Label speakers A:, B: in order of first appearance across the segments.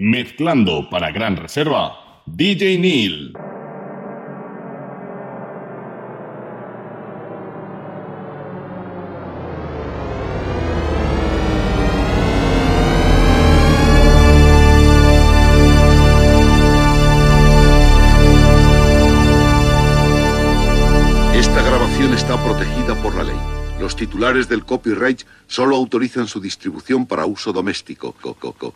A: Mezclando para Gran Reserva, DJ Neil.
B: Del copyright solo autorizan su distribución para uso doméstico. Co- co- co-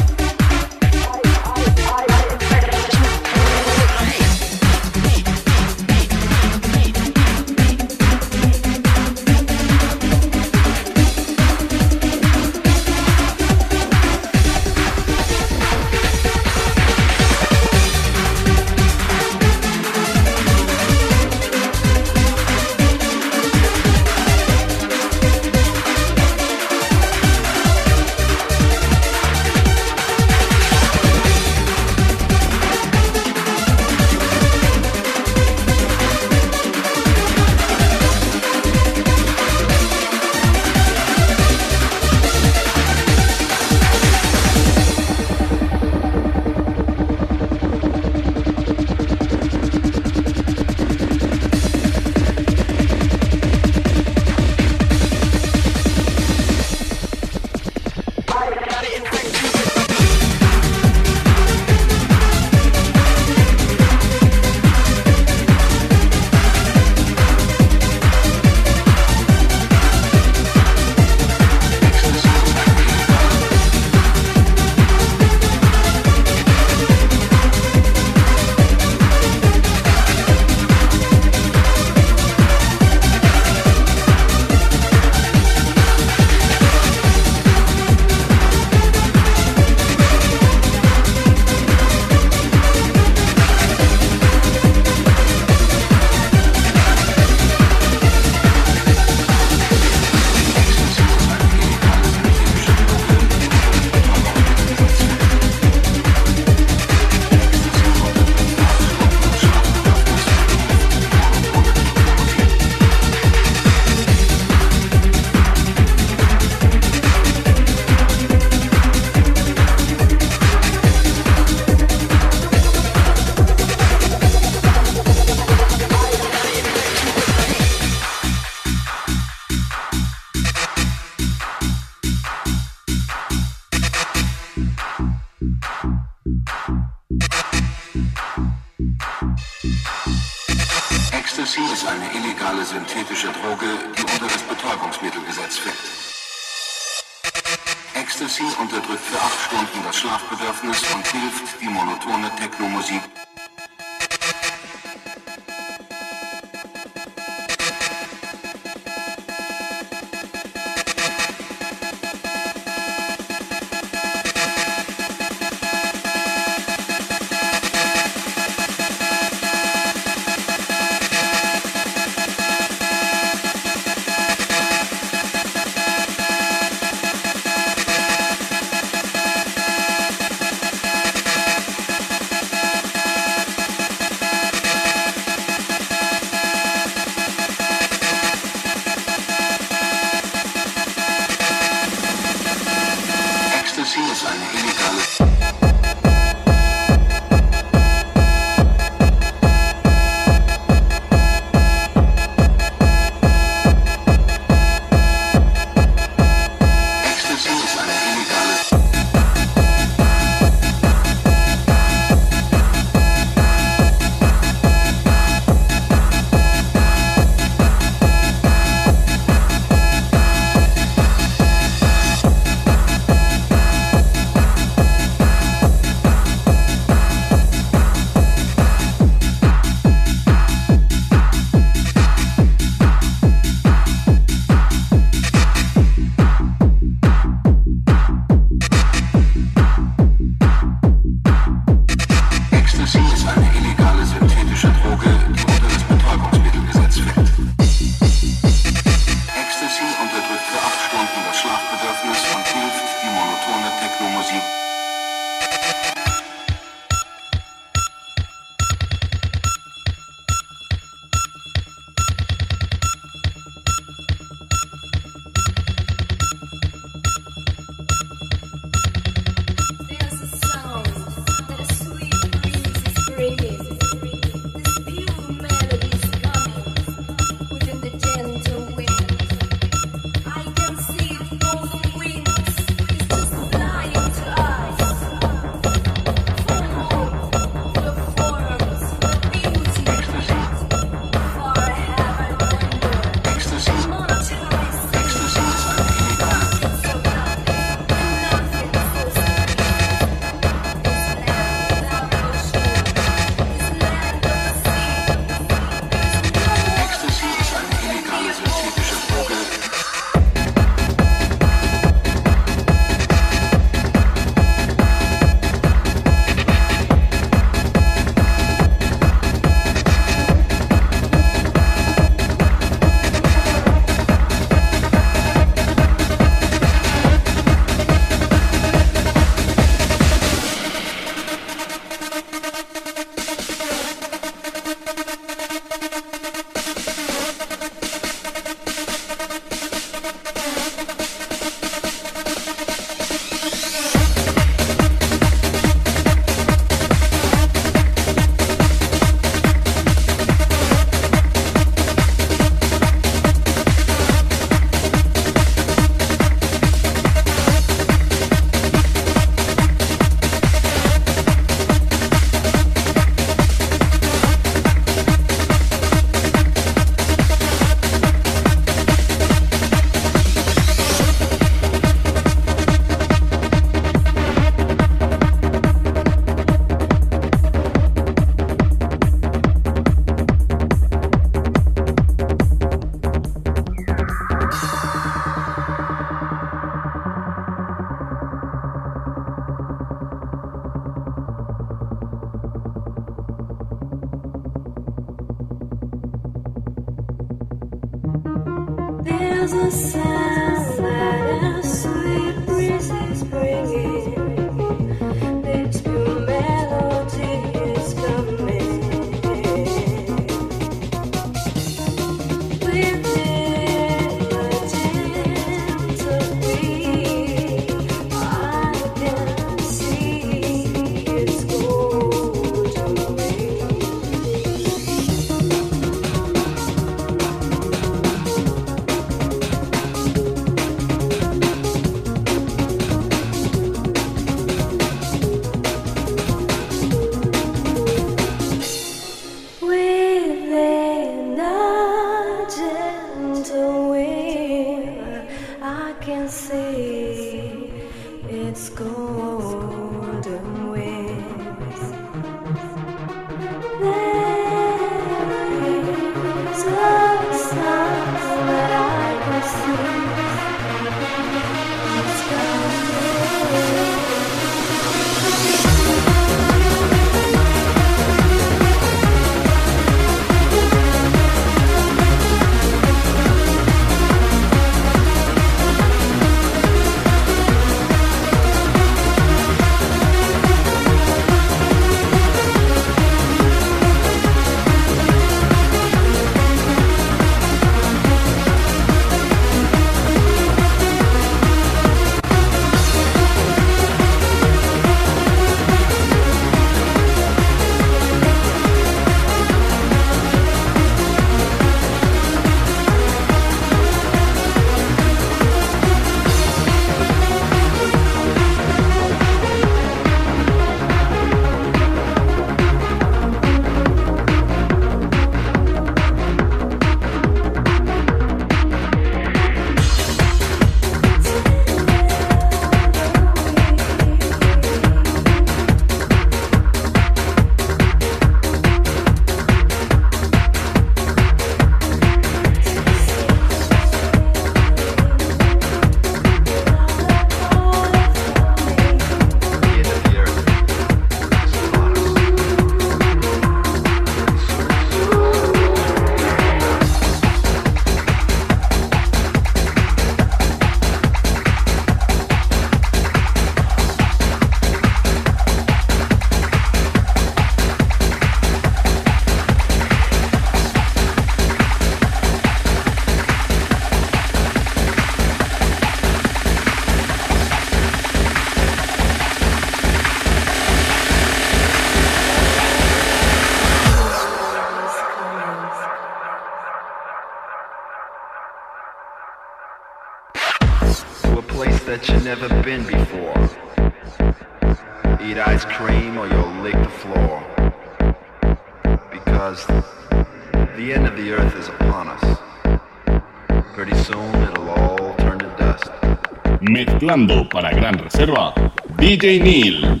C: para Gran Reserva, DJ Neil.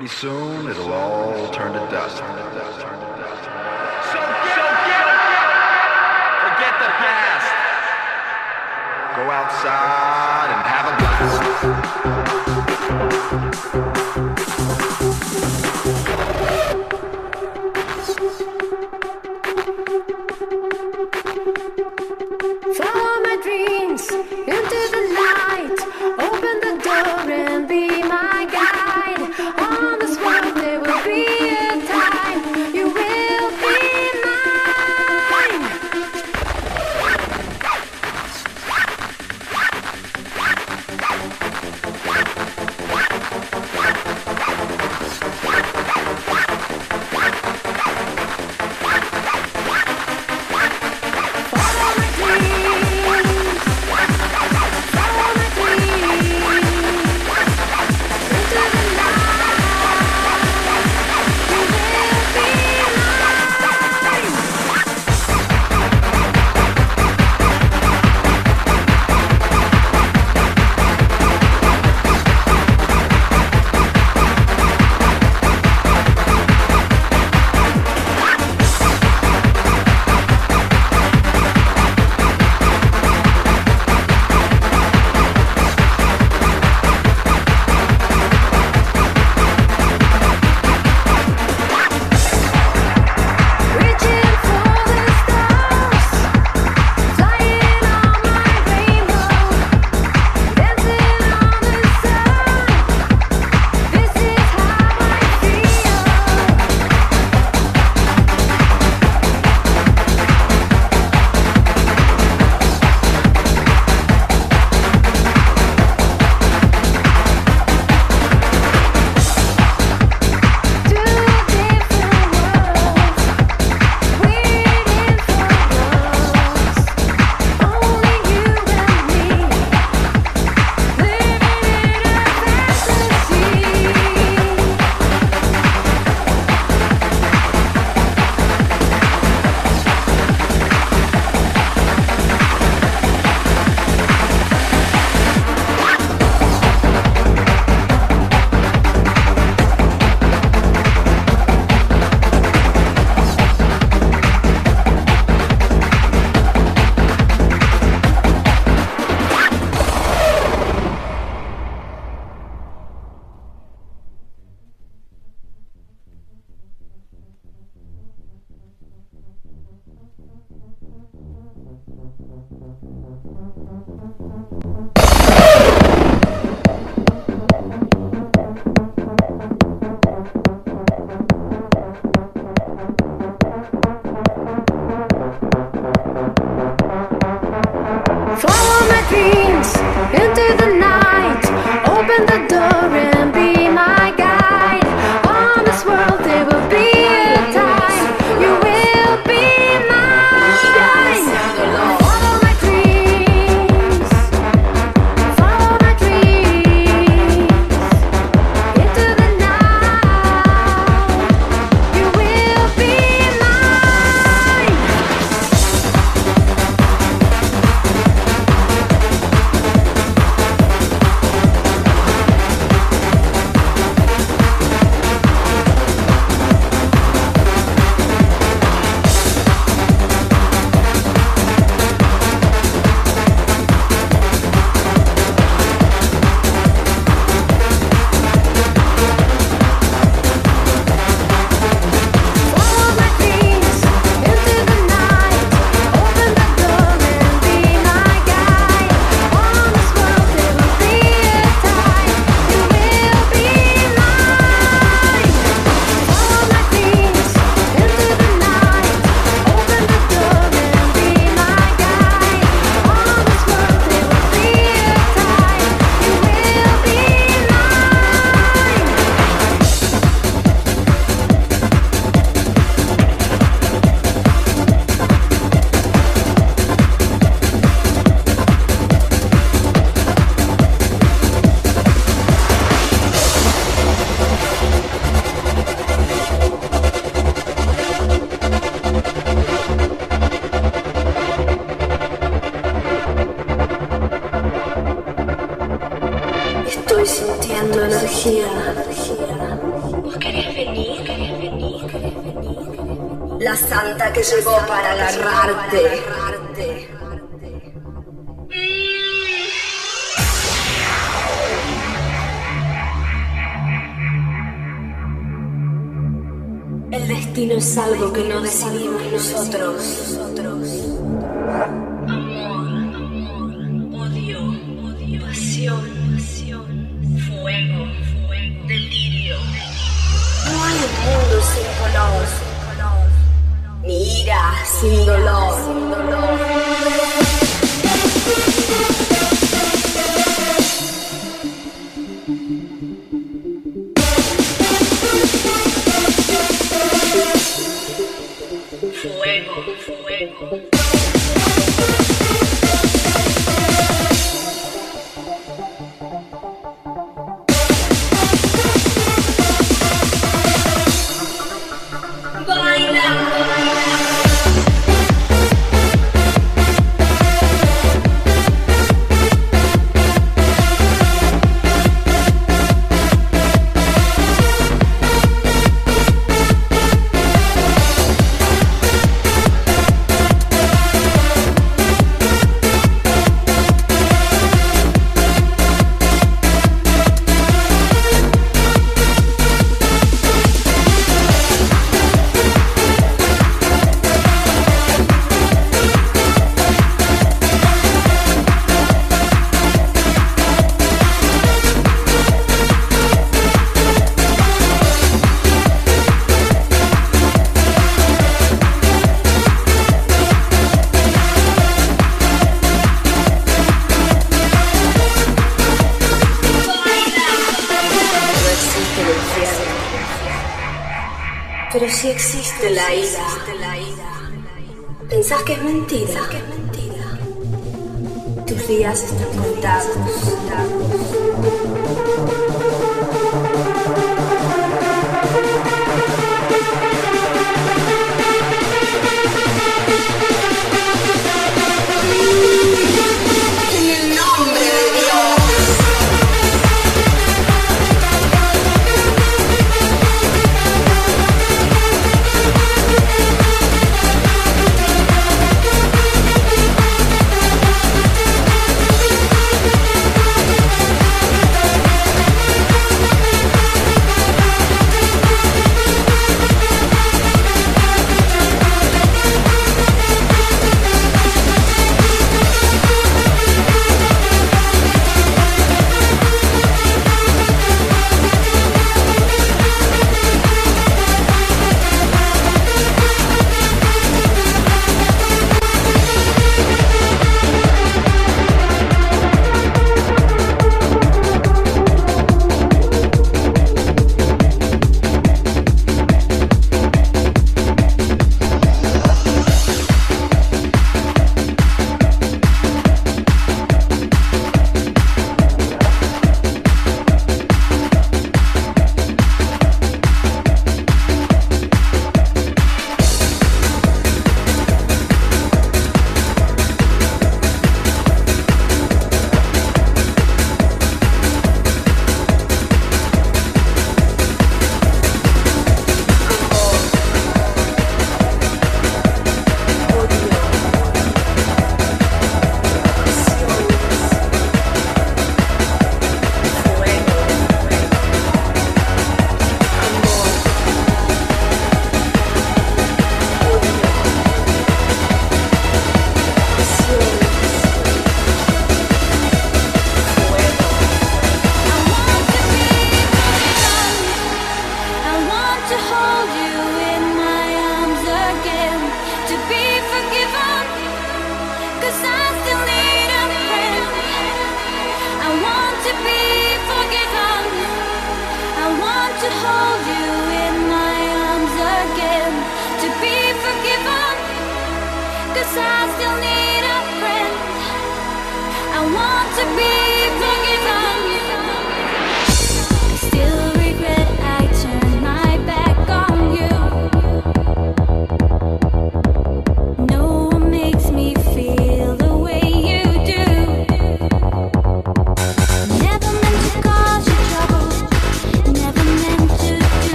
D: Pretty soon, it'll all turn to dust. So get, forget the past. Go outside and have
E: a No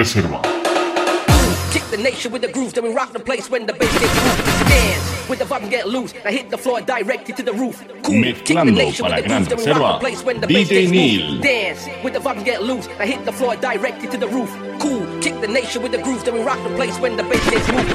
C: Reserva.
A: Kick the nation with the grooves, then we rock the place when the bass gets moved. Dance with the vibe and get loose. Now hit the floor directly to the roof. Cool. Kick the
C: Mezclando
A: nation with
C: para
A: the
C: Gran
A: grooves, then we rock
C: Reserva,
A: the place when the bass
C: DJ
A: gets
C: Neil.
A: moved. Dance with the vibe and get loose. Now hit the floor directly to the roof. Cool. Kick the nation with the grooves, then we rock the place when the bass gets moved.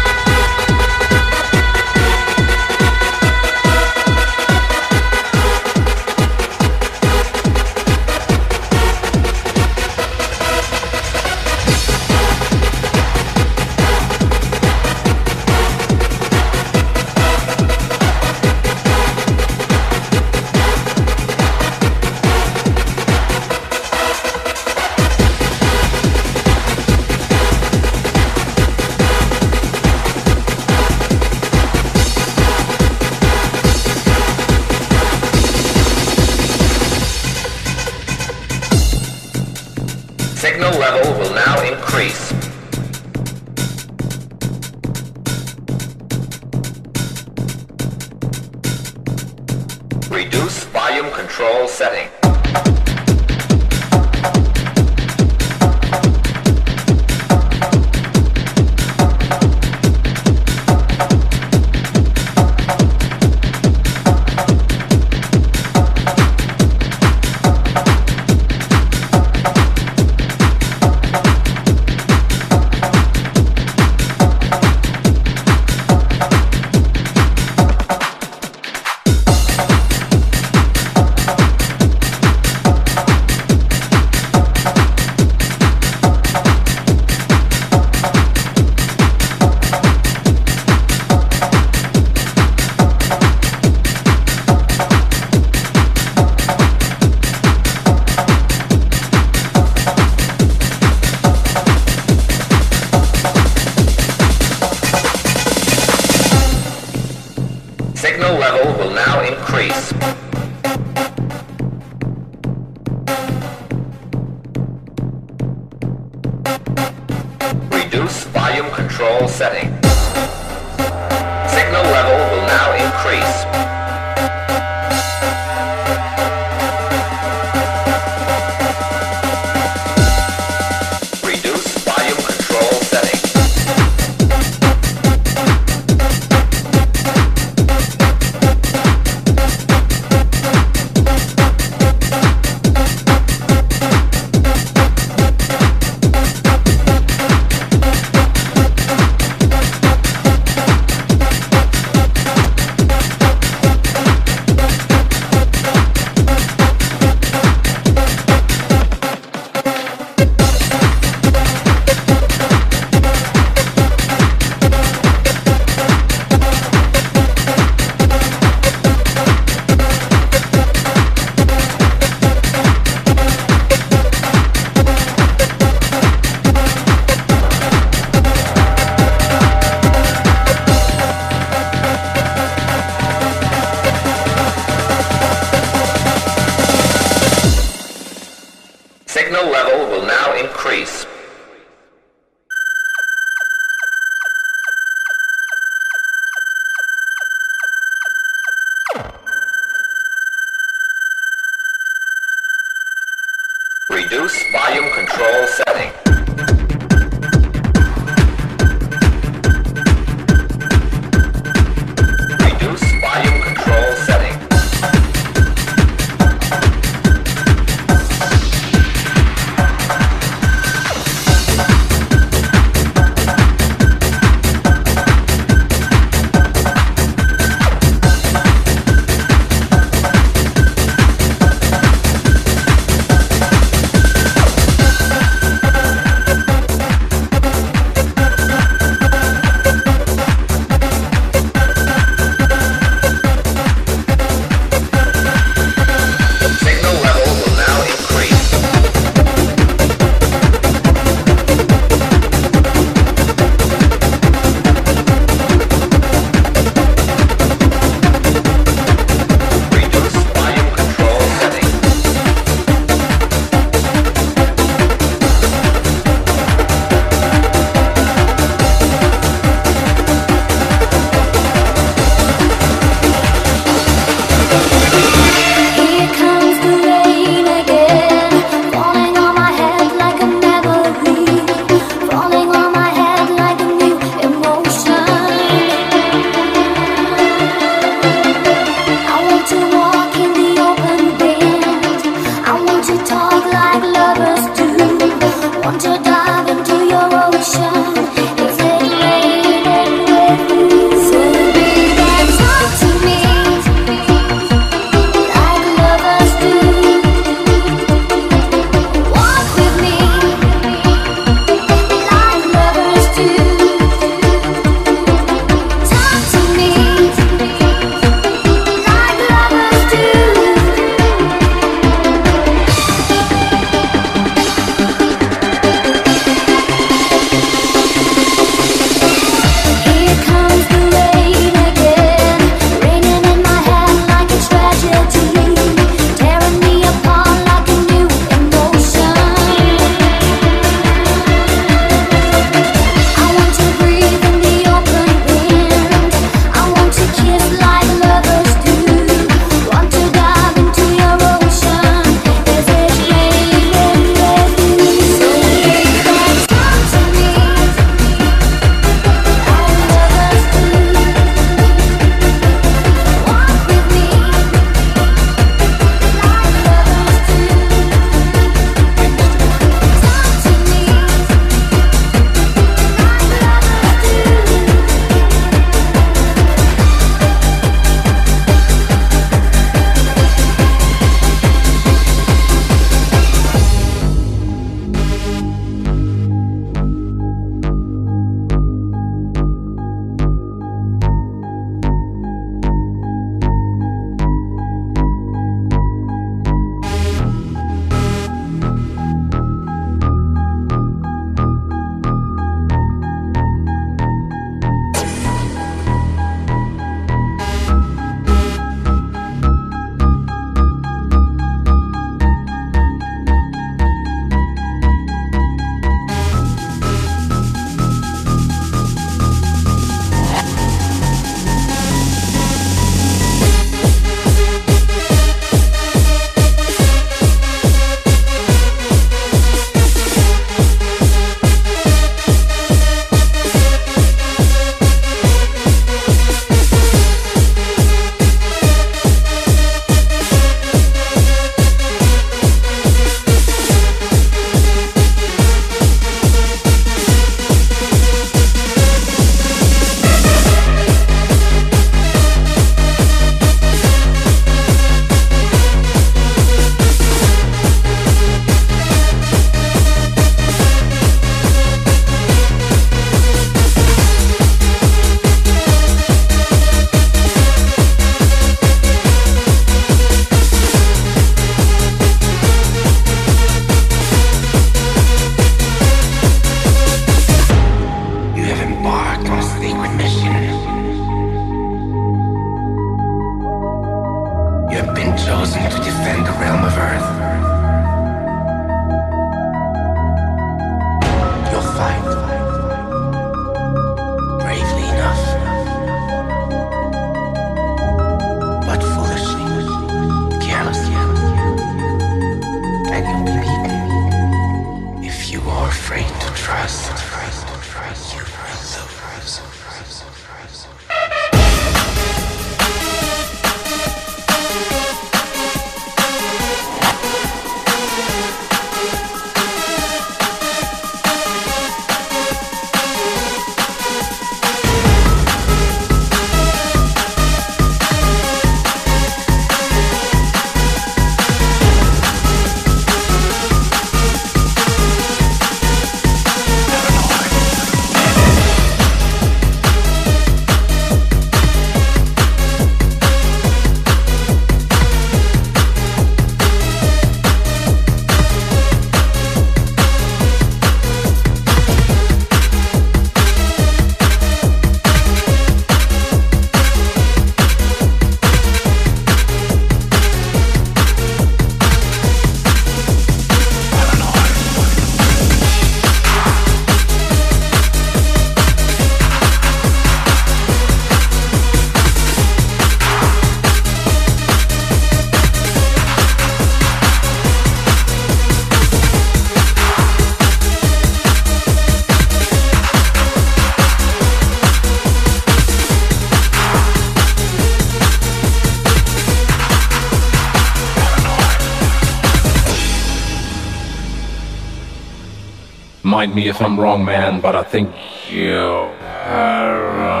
F: Mind me if I'm wrong, man, but I think you.
C: are.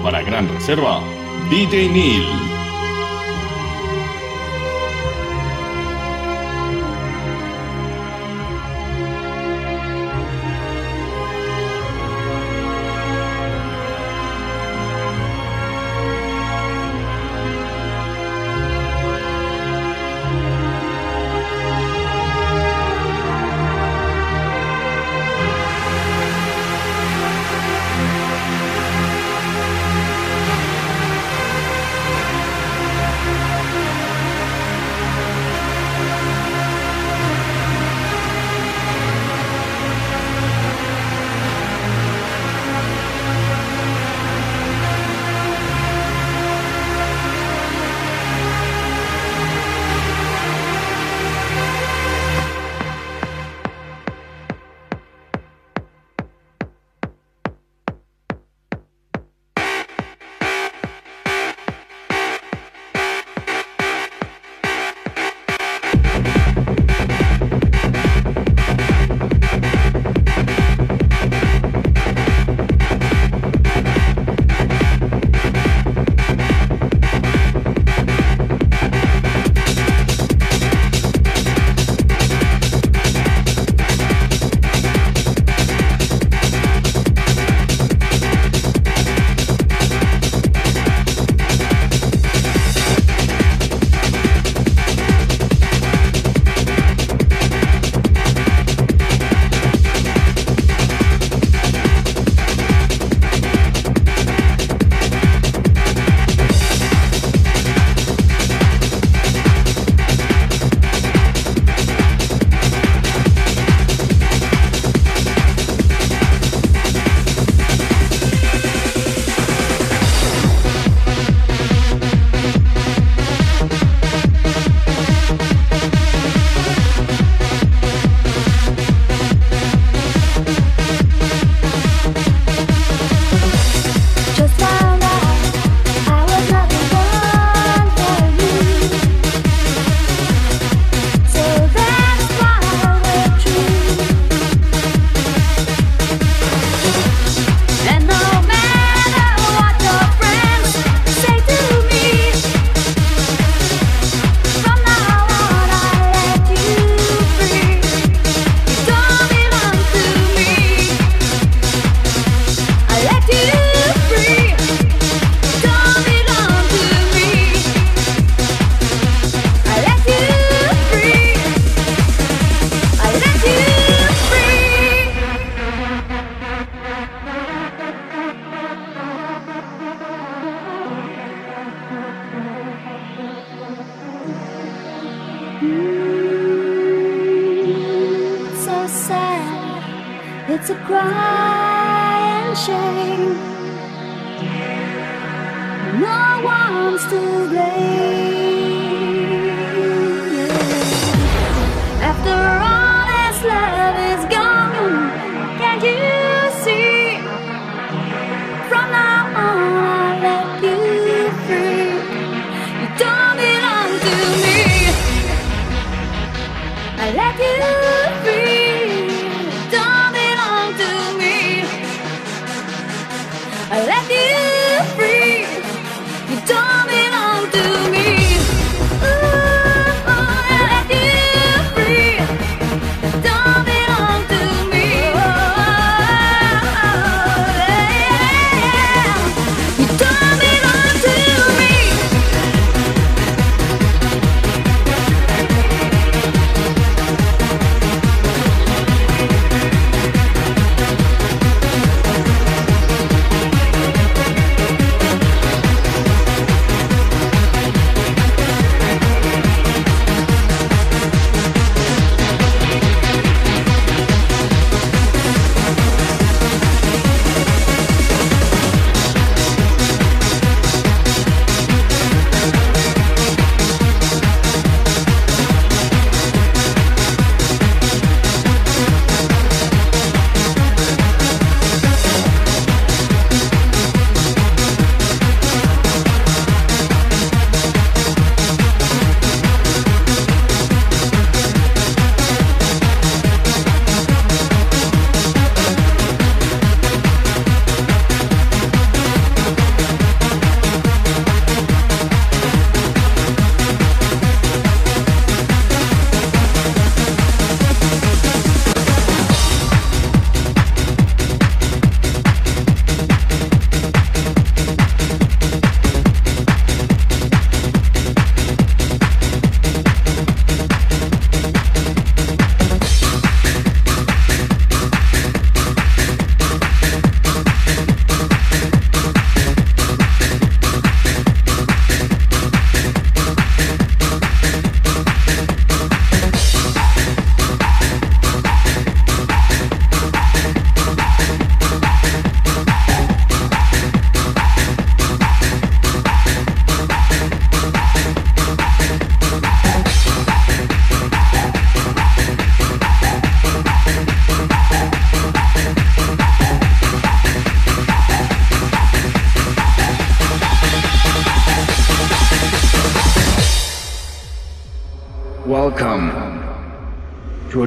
C: Para Gran Reserva, DJ Neil.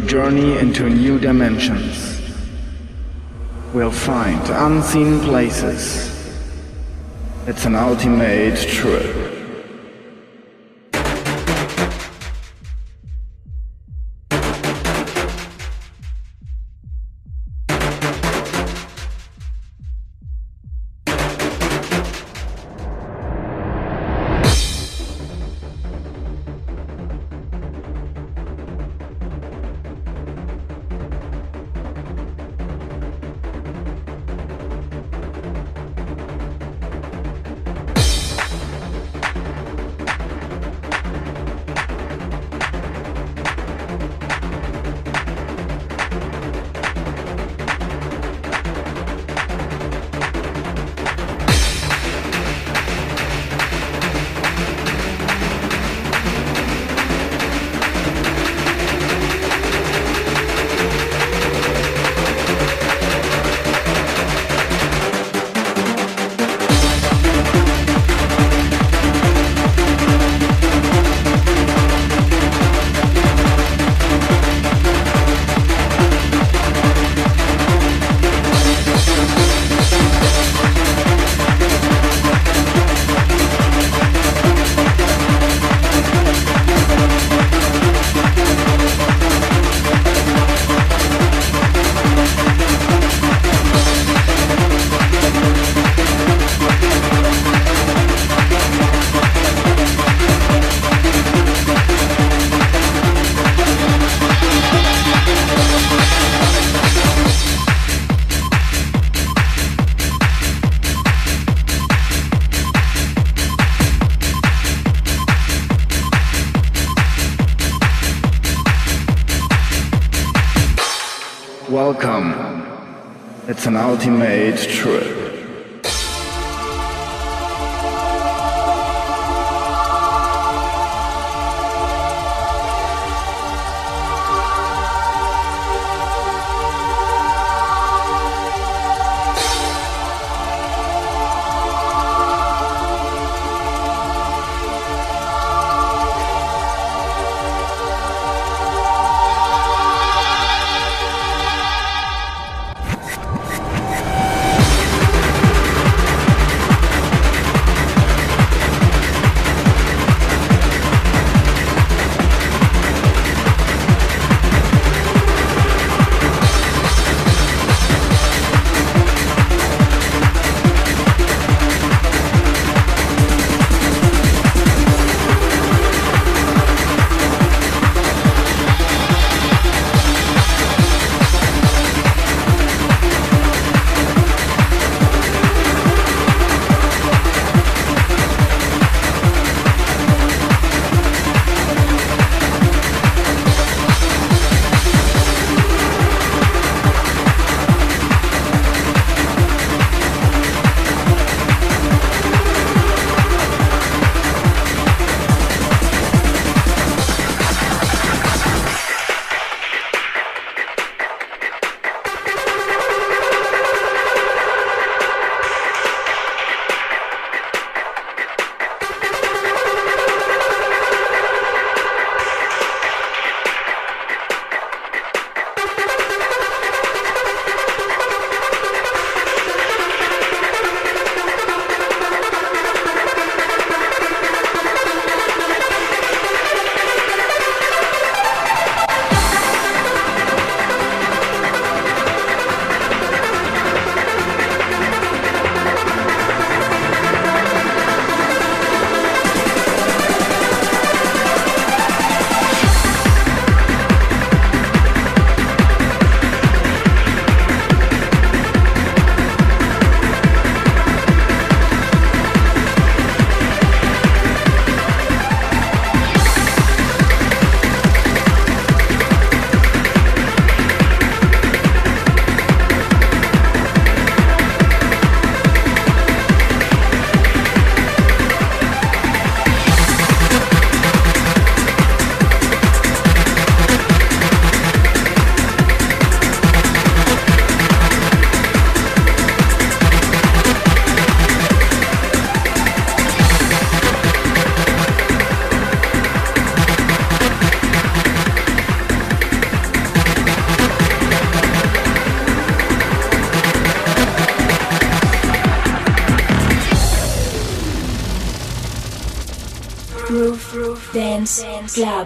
G: journey into new dimensions. We'll find unseen places. It's an ultimate trip.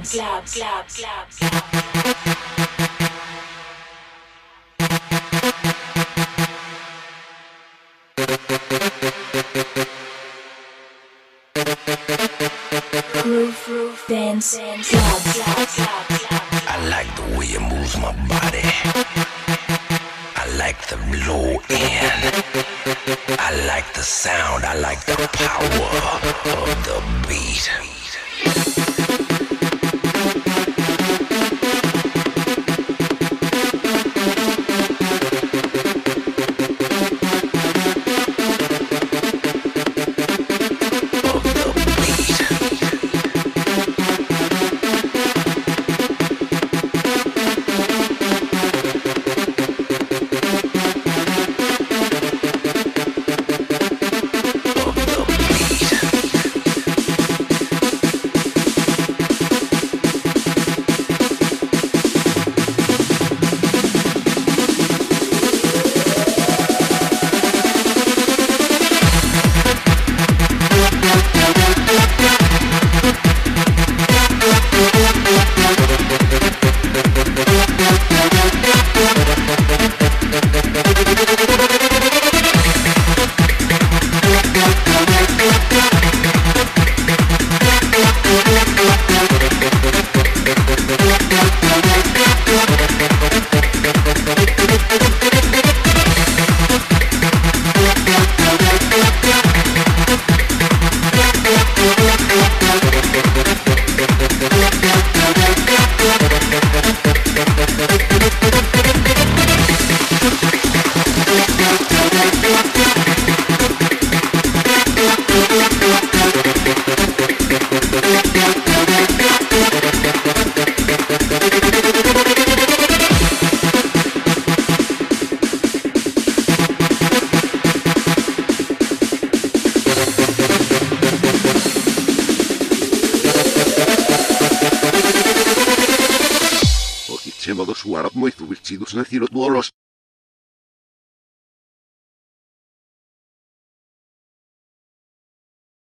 E: Club. Club. Club. Club. Groove Dance Club. Club. Club.
H: I like the way it moves my body. I like the low end. I like the sound. I like the power of the beat.